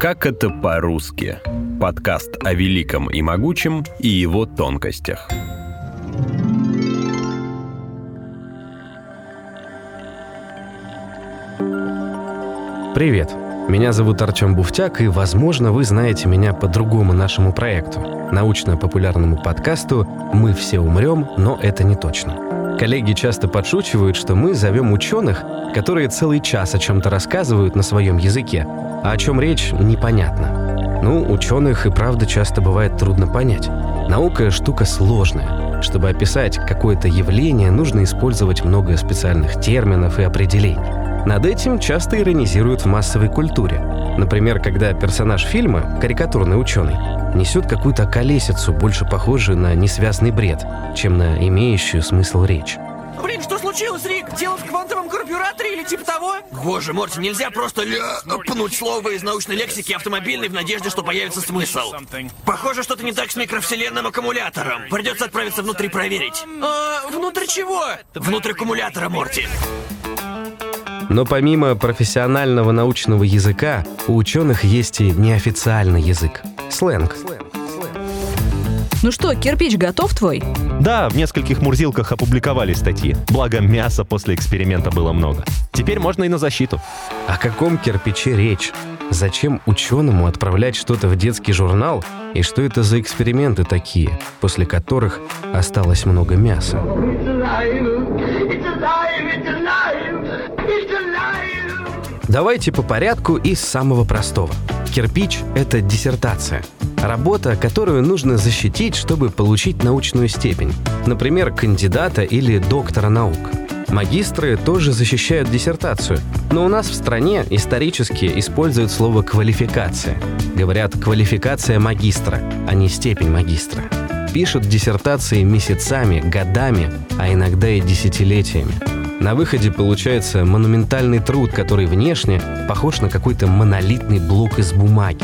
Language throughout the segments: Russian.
Как это по-русски? Подкаст о великом и могучем и его тонкостях. Привет! Меня зовут Артем Буфтяк, и, возможно, вы знаете меня по другому нашему проекту – научно-популярному подкасту «Мы все умрем, но это не точно». Коллеги часто подшучивают, что мы зовем ученых, которые целый час о чем-то рассказывают на своем языке, а о чем речь непонятно. Ну, ученых и правда часто бывает трудно понять. Наука – штука сложная. Чтобы описать какое-то явление, нужно использовать много специальных терминов и определений. Над этим часто иронизируют в массовой культуре. Например, когда персонаж фильма, карикатурный ученый, несет какую-то колесицу, больше похожую на несвязный бред, чем на имеющую смысл речь. Блин, что случилось, Рик? Дело в квантовом карбюраторе или типа того? Боже, Морти, нельзя просто ля... пнуть слово из научной лексики автомобильной в надежде, что появится смысл. Похоже, что-то не так с микровселенным аккумулятором. Придется отправиться внутрь проверить. А, внутрь чего? Внутрь аккумулятора, Морти. Но помимо профессионального научного языка, у ученых есть и неофициальный язык – сленг. Ну что, кирпич готов твой? Да, в нескольких мурзилках опубликовали статьи. Благо, мяса после эксперимента было много. Теперь можно и на защиту. О каком кирпиче речь? Зачем ученому отправлять что-то в детский журнал? И что это за эксперименты такие, после которых осталось много мяса? Давайте по порядку и с самого простого. Кирпич — это диссертация. Работа, которую нужно защитить, чтобы получить научную степень. Например, кандидата или доктора наук. Магистры тоже защищают диссертацию, но у нас в стране исторически используют слово «квалификация». Говорят «квалификация магистра», а не «степень магистра». Пишут диссертации месяцами, годами, а иногда и десятилетиями. На выходе получается монументальный труд, который внешне похож на какой-то монолитный блок из бумаги.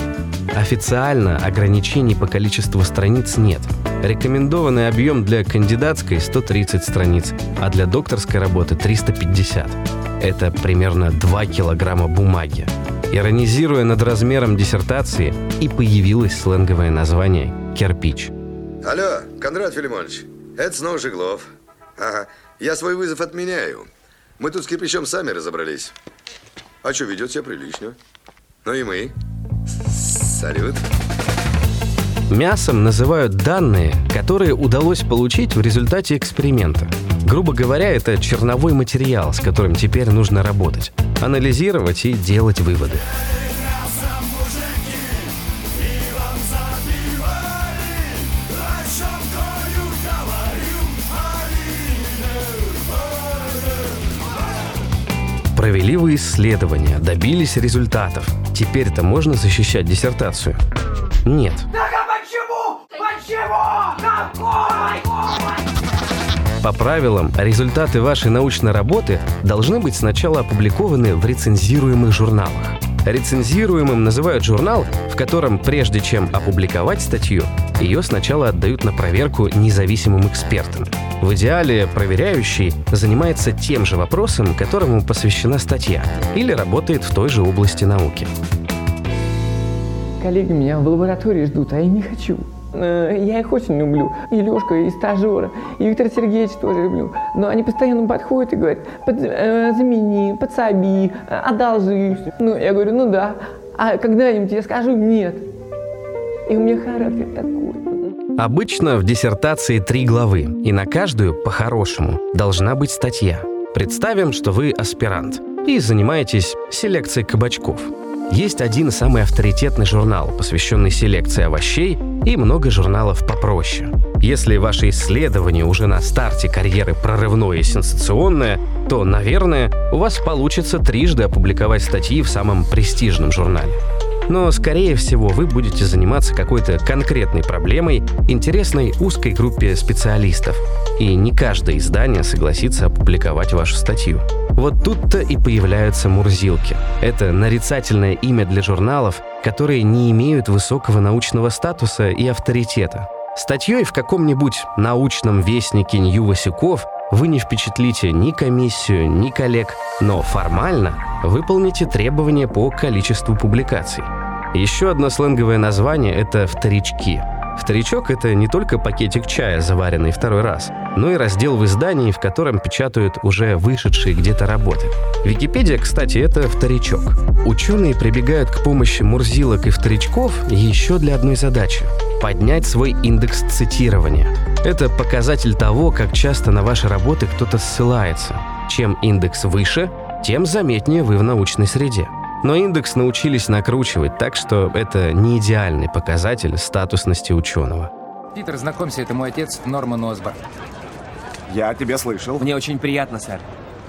Официально ограничений по количеству страниц нет. Рекомендованный объем для кандидатской 130 страниц, а для докторской работы 350. Это примерно 2 килограмма бумаги. Иронизируя над размером диссертации, и появилось сленговое название «кирпич». Алло, Кондрат Филимонович, это снова Жиглов. Я свой вызов отменяю. Мы тут с кирпичом сами разобрались. А что, ведет себя прилично. Ну и мы. Салют. Мясом называют данные, которые удалось получить в результате эксперимента. Грубо говоря, это черновой материал, с которым теперь нужно работать, анализировать и делать выводы. Провели вы исследования, добились результатов. Теперь-то можно защищать диссертацию? Нет. По правилам, результаты вашей научной работы должны быть сначала опубликованы в рецензируемых журналах. Рецензируемым называют журнал, в котором, прежде чем опубликовать статью, ее сначала отдают на проверку независимым экспертам. В идеале проверяющий занимается тем же вопросом, которому посвящена статья, или работает в той же области науки. Коллеги меня в лаборатории ждут, а я не хочу. Э, Я их очень люблю. И Лешка, и стажера, и Виктор Сергеевич тоже люблю. Но они постоянно подходят и говорят, «Под- э, замени, подсоби, одолжи. Ну, я говорю, ну да. А когда-нибудь я скажу нет. И у меня характер такой. Обычно в диссертации три главы, и на каждую, по-хорошему, должна быть статья. Представим, что вы аспирант и занимаетесь селекцией кабачков. Есть один самый авторитетный журнал, посвященный селекции овощей, и много журналов попроще. Если ваше исследование уже на старте карьеры прорывное и сенсационное, то, наверное, у вас получится трижды опубликовать статьи в самом престижном журнале. Но, скорее всего, вы будете заниматься какой-то конкретной проблемой, интересной узкой группе специалистов. И не каждое издание согласится опубликовать вашу статью. Вот тут-то и появляются мурзилки. Это нарицательное имя для журналов, которые не имеют высокого научного статуса и авторитета. Статьей в каком-нибудь научном вестнике Нью Васюков вы не впечатлите ни комиссию, ни коллег, но формально выполните требования по количеству публикаций. Еще одно сленговое название – это «вторички». Вторичок – это не только пакетик чая, заваренный второй раз, но и раздел в издании, в котором печатают уже вышедшие где-то работы. Википедия, кстати, это вторичок. Ученые прибегают к помощи мурзилок и вторичков еще для одной задачи – поднять свой индекс цитирования. Это показатель того, как часто на ваши работы кто-то ссылается. Чем индекс выше, тем заметнее вы в научной среде. Но индекс научились накручивать, так что это не идеальный показатель статусности ученого. Питер, знакомься, это мой отец Норман Осборн. Я о тебе слышал. Мне очень приятно, сэр.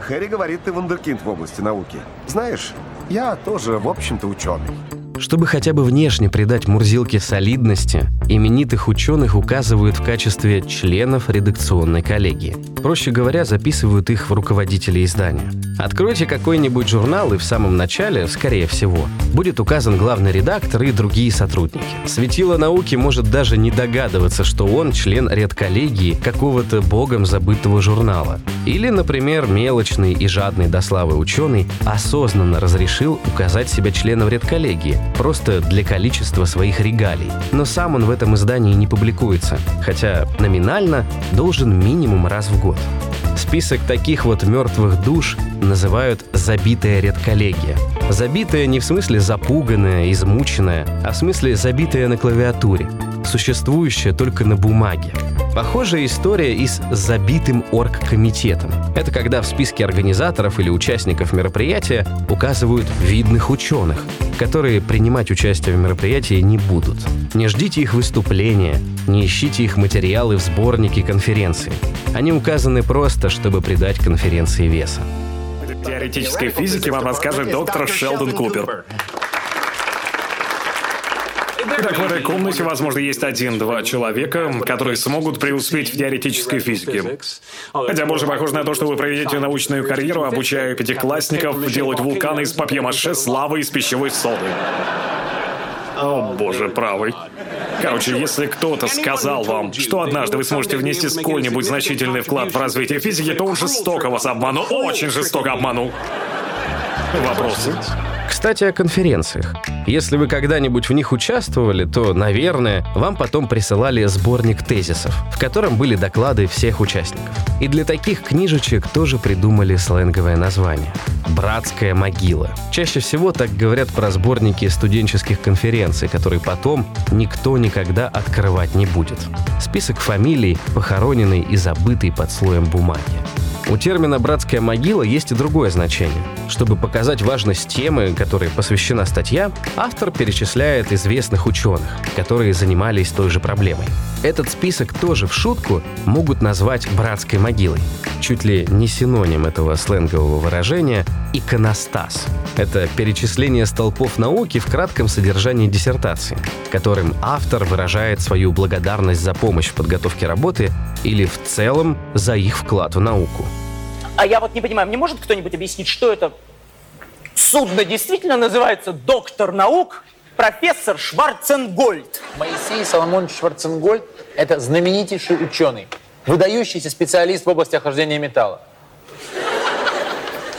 Хэри говорит, ты вундеркинд в области науки. Знаешь, я тоже, в общем-то, ученый. Чтобы хотя бы внешне придать Мурзилке солидности, именитых ученых указывают в качестве членов редакционной коллегии. Проще говоря, записывают их в руководители издания. Откройте какой-нибудь журнал, и в самом начале, скорее всего, будет указан главный редактор и другие сотрудники. Светило науки может даже не догадываться, что он член редколлегии какого-то богом забытого журнала. Или, например, мелочный и жадный до славы ученый осознанно разрешил указать себя членом редколлегии, просто для количества своих регалий. Но сам он в этом издании не публикуется, хотя номинально должен минимум раз в год. Список таких вот мертвых душ называют «забитая редколлегия». Забитая не в смысле запуганная, измученная, а в смысле забитая на клавиатуре, существующая только на бумаге. Похожая история и с забитым оргкомитетом. Это когда в списке организаторов или участников мероприятия указывают видных ученых, которые принимать участие в мероприятии не будут. Не ждите их выступления, не ищите их материалы в сборнике конференции. Они указаны просто, чтобы придать конференции веса. Теоретической физики вам расскажет доктор Шелдон Купер. Итак, в этой комнате, возможно, есть один-два человека, которые смогут преуспеть в теоретической физике. Хотя больше похоже на то, что вы проведете научную карьеру, обучая пятиклассников делать вулканы из папье-маше с лавой из пищевой соды. О, боже, правый. Короче, если кто-то сказал вам, что однажды вы сможете внести сколь-нибудь значительный вклад в развитие физики, то он жестоко вас обманул, очень жестоко обманул. Вопросы? Кстати, о конференциях. Если вы когда-нибудь в них участвовали, то, наверное, вам потом присылали сборник тезисов, в котором были доклады всех участников. И для таких книжечек тоже придумали сленговое название – «Братская могила». Чаще всего так говорят про сборники студенческих конференций, которые потом никто никогда открывать не будет. Список фамилий, похороненный и забытый под слоем бумаги. У термина «братская могила» есть и другое значение. Чтобы показать важность темы, которой посвящена статья, автор перечисляет известных ученых, которые занимались той же проблемой. Этот список тоже в шутку могут назвать «братской могилой». Чуть ли не синоним этого сленгового выражения – иконостас. Это перечисление столпов науки в кратком содержании диссертации, которым автор выражает свою благодарность за помощь в подготовке работы или в целом за их вклад в науку. А я вот не понимаю, мне может кто-нибудь объяснить, что это судно действительно называется «Доктор наук», профессор Шварценгольд. Моисей Соломонович Шварценгольд – это знаменитейший ученый, выдающийся специалист в области охлаждения металла.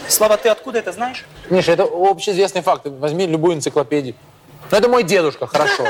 Слава, ты откуда это знаешь? Миша, это общеизвестный факт. Возьми любую энциклопедию. Ну, это мой дедушка, хорошо.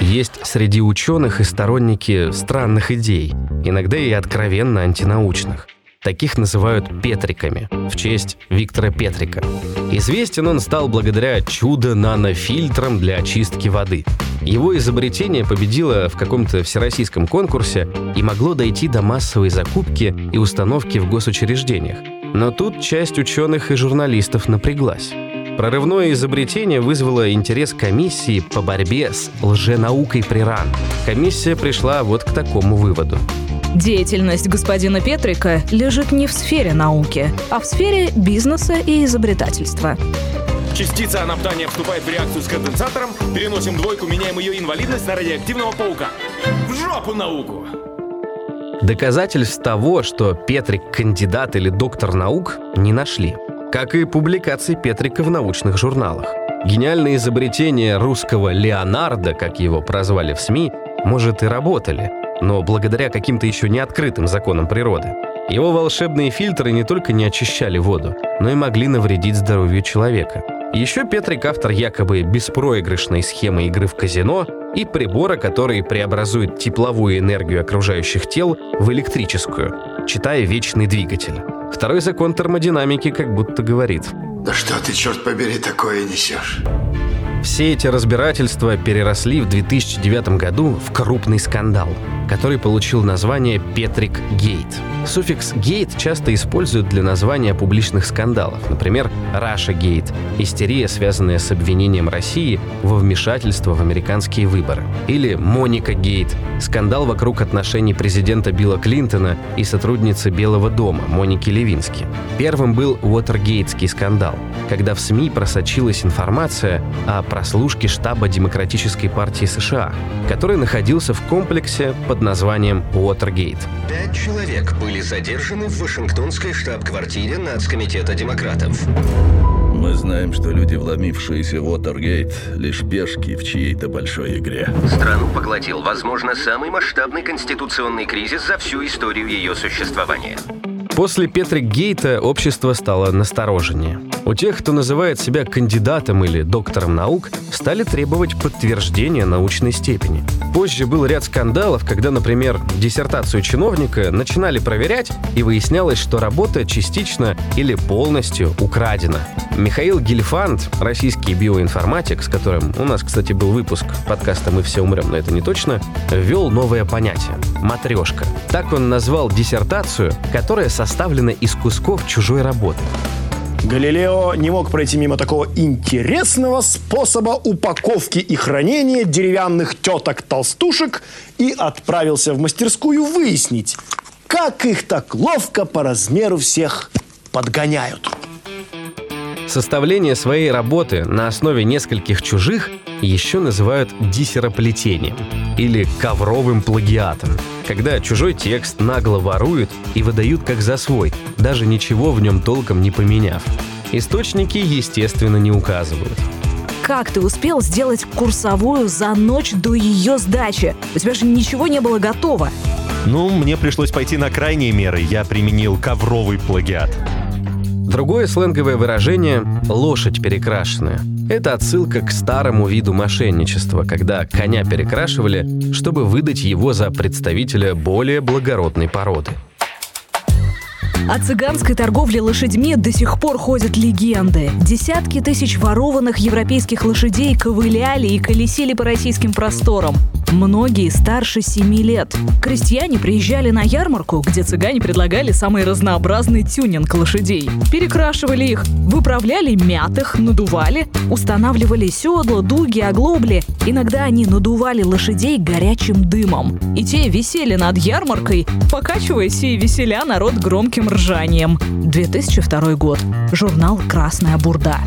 Есть среди ученых и сторонники странных идей, иногда и откровенно антинаучных. Таких называют Петриками, в честь Виктора Петрика. Известен он стал благодаря чудо-нанофильтрам для очистки воды. Его изобретение победило в каком-то всероссийском конкурсе и могло дойти до массовой закупки и установки в госучреждениях. Но тут часть ученых и журналистов напряглась. Прорывное изобретение вызвало интерес комиссии по борьбе с лженаукой при РАН. Комиссия пришла вот к такому выводу. Деятельность господина Петрика лежит не в сфере науки, а в сфере бизнеса и изобретательства. Частица анаптания вступает в реакцию с конденсатором, переносим двойку, меняем ее инвалидность на радиоактивного паука. В жопу науку! Доказательств того, что Петрик кандидат или доктор наук, не нашли. Как и публикаций Петрика в научных журналах. Гениальные изобретения русского Леонардо, как его прозвали в СМИ, может и работали, но благодаря каким-то еще не открытым законам природы. Его волшебные фильтры не только не очищали воду, но и могли навредить здоровью человека. Еще Петрик автор якобы беспроигрышной схемы игры в казино и прибора, который преобразует тепловую энергию окружающих тел в электрическую, читай вечный двигатель. Второй закон термодинамики как будто говорит. Да что ты, черт побери, такое несешь? Все эти разбирательства переросли в 2009 году в крупный скандал, который получил название Петрикгейт. Суффикс «гейт» часто используют для названия публичных скандалов, например, «Russiagate» — истерия, связанная с обвинением России во вмешательство в американские выборы. Или «Моникагейт» — скандал вокруг отношений президента Билла Клинтона и сотрудницы Белого дома Моники Левински. Первым был Уотергейтский скандал, когда в СМИ просочилась информация о прослушке штаба Демократической партии США, который находился в комплексе под названием Уотергейт. Пять человек были задержаны в Вашингтонской штаб-квартире Нацкомитета демократов. Мы знаем, что люди, вломившиеся в Уотергейт, лишь пешки в чьей-то большой игре. Страну поглотил, возможно, самый масштабный конституционный кризис за всю историю ее существования. После Петрик Гейта общество стало настороженнее. У тех, кто называет себя кандидатом или доктором наук, стали требовать подтверждения научной степени. Позже был ряд скандалов, когда, например, диссертацию чиновника начинали проверять, и выяснялось, что работа частично или полностью украдена. Михаил Гильфанд, российский биоинформатик, с которым у нас, кстати, был выпуск подкаста «Мы все умрем, но это не точно», ввел новое понятие – матрешка. Так он назвал диссертацию, которая составлена из кусков чужой работы. Галилео не мог пройти мимо такого интересного способа упаковки и хранения деревянных теток-толстушек и отправился в мастерскую выяснить, как их так ловко по размеру всех подгоняют. Составление своей работы на основе нескольких чужих еще называют диссероплетением или ковровым плагиатом, когда чужой текст нагло воруют и выдают как за свой, даже ничего в нем толком не поменяв. Источники, естественно, не указывают. Как ты успел сделать курсовую за ночь до ее сдачи? У тебя же ничего не было готово. Ну, мне пришлось пойти на крайние меры. Я применил ковровый плагиат. Другое сленговое выражение – лошадь перекрашенная. Это отсылка к старому виду мошенничества, когда коня перекрашивали, чтобы выдать его за представителя более благородной породы. О цыганской торговле лошадьми до сих пор ходят легенды. Десятки тысяч ворованных европейских лошадей ковыляли и колесили по российским просторам. Многие старше 7 лет. Крестьяне приезжали на ярмарку, где цыгане предлагали самый разнообразный тюнинг лошадей. Перекрашивали их, выправляли мятых, надували, устанавливали седла, дуги, оглобли. Иногда они надували лошадей горячим дымом. И те висели над ярмаркой, покачиваясь и веселя народ громким ржанием. 2002 год. Журнал «Красная бурда».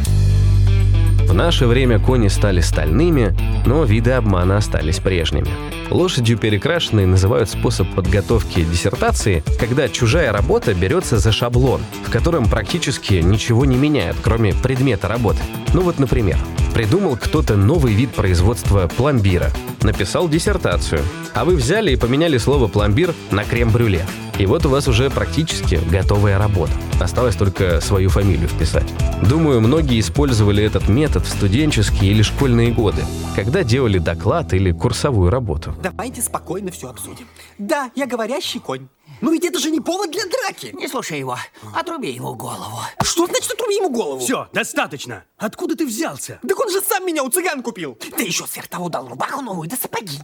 В наше время кони стали стальными, но виды обмана остались прежними. Лошадью перекрашенной называют способ подготовки диссертации, когда чужая работа берется за шаблон, в котором практически ничего не меняют, кроме предмета работы. Ну вот, например, придумал кто-то новый вид производства пломбира, написал диссертацию, а вы взяли и поменяли слово «пломбир» на «крем-брюле». И вот у вас уже практически готовая работа. Осталось только свою фамилию вписать. Думаю, многие использовали этот метод в студенческие или школьные годы, когда делали доклад или курсовую работу. Давайте спокойно все обсудим. Да, я говорящий конь. Но ведь это же не повод для драки. Не слушай его. Отруби ему голову. Что значит отруби ему голову? Все, достаточно. Откуда ты взялся? Так он же сам меня у цыган купил. Ты еще сверх того дал рубаху новую да сапоги.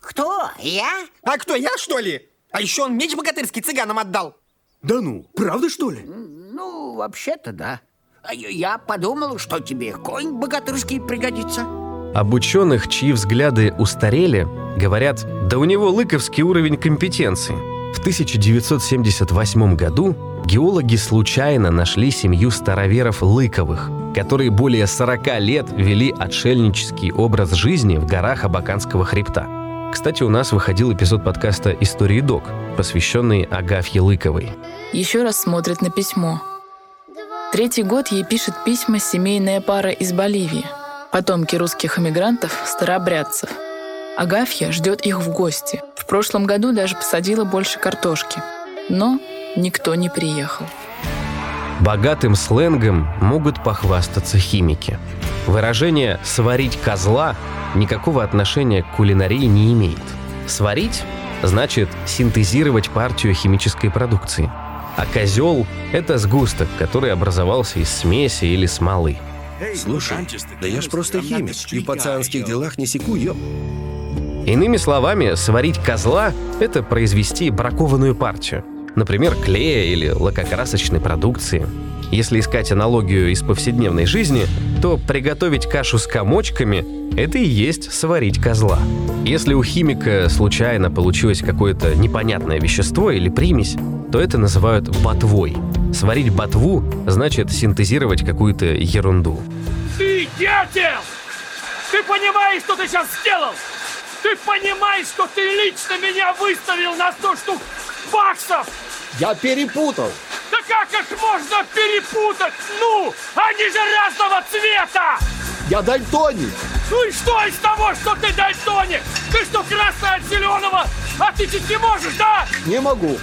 Кто? Я? А кто, я, что ли? А еще он меч богатырский цыганам отдал. Да ну, правда что ли? Ну, вообще-то да. А Я подумал, что тебе конь богатырский пригодится. Об ученых, чьи взгляды устарели, говорят, да у него лыковский уровень компетенции. В 1978 году геологи случайно нашли семью староверов Лыковых, которые более 40 лет вели отшельнический образ жизни в горах Абаканского хребта. Кстати, у нас выходил эпизод подкаста «Истории док», посвященный Агафье Лыковой. Еще раз смотрит на письмо. Третий год ей пишет письма семейная пара из Боливии, потомки русских эмигрантов, старообрядцев. Агафья ждет их в гости. прошлом году даже посадила больше картошки. Но никто не приехал. Богатым сленгом могут похвастаться химики. Выражение «сварить козла» никакого отношения к кулинарии не имеет. Сварить значит синтезировать партию химической продукции. А козел – это сгусток, который образовался из смеси или смолы. Слушай, да я ж просто химик, и в пацанских делах не секу, ёп. Иными словами, сварить козла – это произвести бракованную партию. Например, клея или лакокрасочной продукции. Если искать аналогию из повседневной жизни, то приготовить кашу с комочками – это и есть сварить козла. Если у химика случайно получилось какое-то непонятное вещество или примесь, то это называют ботвой. Сварить ботву значит синтезировать какую-то ерунду. Ты дятел! Ты понимаешь, что ты сейчас сделал? Ты понимаешь, что ты лично меня выставил на 100 штук баксов? Я перепутал. Да как их можно перепутать? Ну, они же разного цвета! Я дальтоник. Ну и что из того, что ты дальтоник? Ты что, красный от зеленого отличить не можешь, да? Не могу.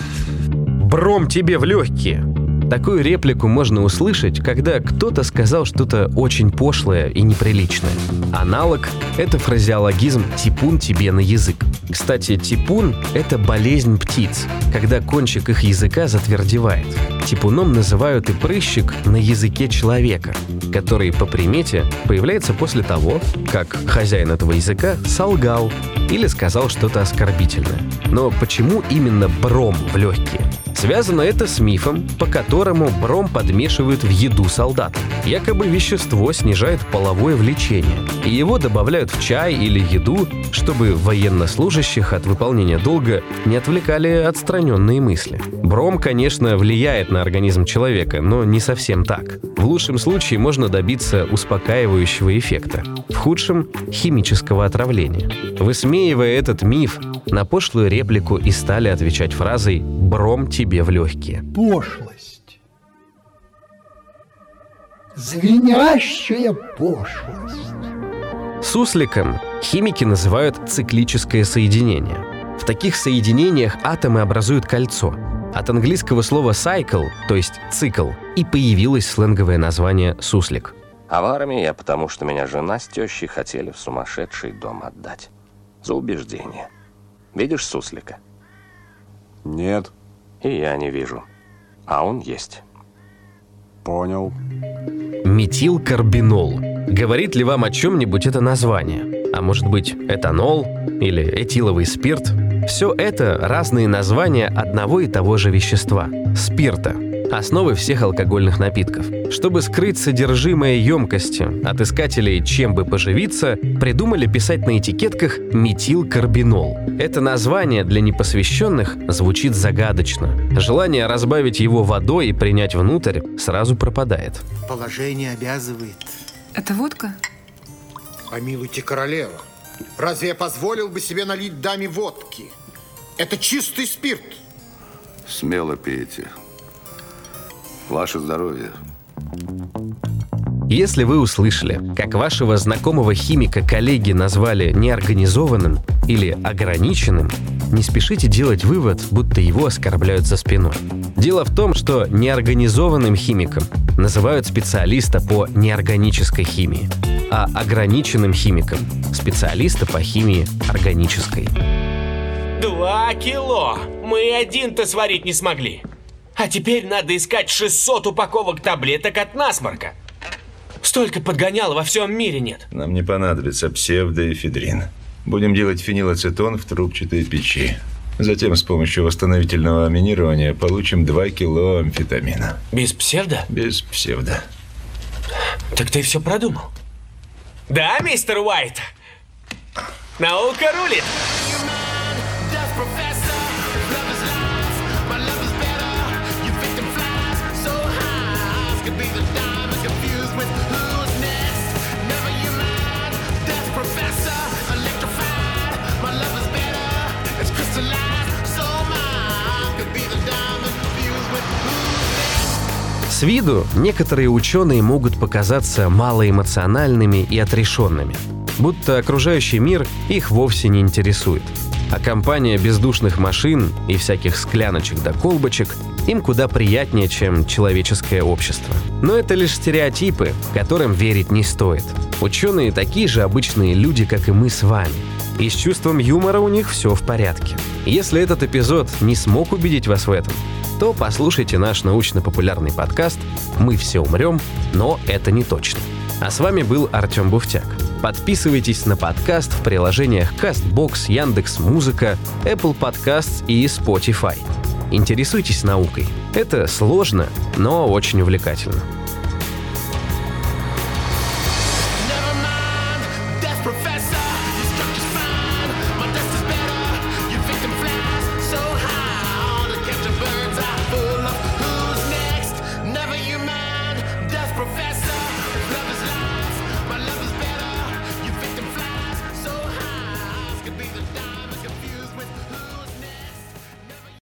Бром тебе в легкие. Такую реплику можно услышать, когда кто-то сказал что-то очень пошлое и неприличное. Аналог — это фразеологизм «типун тебе на язык». Кстати, типун — это болезнь птиц, когда кончик их языка затвердевает. Типуном называют и прыщик на языке человека, который по примете появляется после того, как хозяин этого языка солгал или сказал что-то оскорбительное. Но почему именно бром в легкие? Связано это с мифом, по которому бром подмешивают в еду солдат. Якобы вещество снижает половое влечение, и его добавляют в чай или еду, чтобы военнослужащих от выполнения долга не отвлекали отстраненные мысли. Бром, конечно, влияет на организм человека, но не совсем так. В лучшем случае можно добиться успокаивающего эффекта, в худшем – химического отравления. Высмеивая этот миф, на пошлую реплику и стали отвечать фразой «бром тебе в легкие». Пошлость. Звенящая пошлость. Сусликом химики называют циклическое соединение. В таких соединениях атомы образуют кольцо. От английского слова cycle, то есть цикл, и появилось сленговое название суслик. А в армии я потому, что меня жена с тещей хотели в сумасшедший дом отдать. За убеждение. Видишь суслика? Нет. И я не вижу. А он есть. Понял. Метилкарбинол. Говорит ли вам о чем-нибудь это название? А может быть, этанол или этиловый спирт? Все это разные названия одного и того же вещества – спирта, основы всех алкогольных напитков. Чтобы скрыть содержимое емкости от искателей чем бы поживиться, придумали писать на этикетках метилкарбинол. Это название для непосвященных звучит загадочно. Желание разбавить его водой и принять внутрь сразу пропадает. Положение обязывает. Это водка? Помилуйте, королева. Разве я позволил бы себе налить даме водки? Это чистый спирт. Смело пейте. Ваше здоровье. Если вы услышали, как вашего знакомого химика-коллеги назвали неорганизованным или ограниченным, не спешите делать вывод, будто его оскорбляют за спиной. Дело в том, что неорганизованным химиком называют специалиста по неорганической химии, а ограниченным химиком – специалиста по химии органической. Два кило! Мы один-то сварить не смогли. А теперь надо искать 600 упаковок таблеток от насморка. Столько подгонял во всем мире нет. Нам не понадобится псевдоэфедрин. Будем делать фенилацетон в трубчатой печи. Затем с помощью восстановительного аминирования получим 2 кило амфетамина. Без псевдо? Без псевдо. Так ты все продумал. Да, мистер Уайт? Наука рулит. С виду некоторые ученые могут показаться малоэмоциональными и отрешенными, будто окружающий мир их вовсе не интересует. А компания бездушных машин и всяких скляночек да колбочек им куда приятнее, чем человеческое общество. Но это лишь стереотипы, которым верить не стоит. Ученые такие же обычные люди, как и мы с вами. И с чувством юмора у них все в порядке. Если этот эпизод не смог убедить вас в этом, то послушайте наш научно-популярный подкаст «Мы все умрем, но это не точно». А с вами был Артем Буфтяк. Подписывайтесь на подкаст в приложениях CastBox, Яндекс Музыка, Apple Podcasts и Spotify. Интересуйтесь наукой. Это сложно, но очень увлекательно.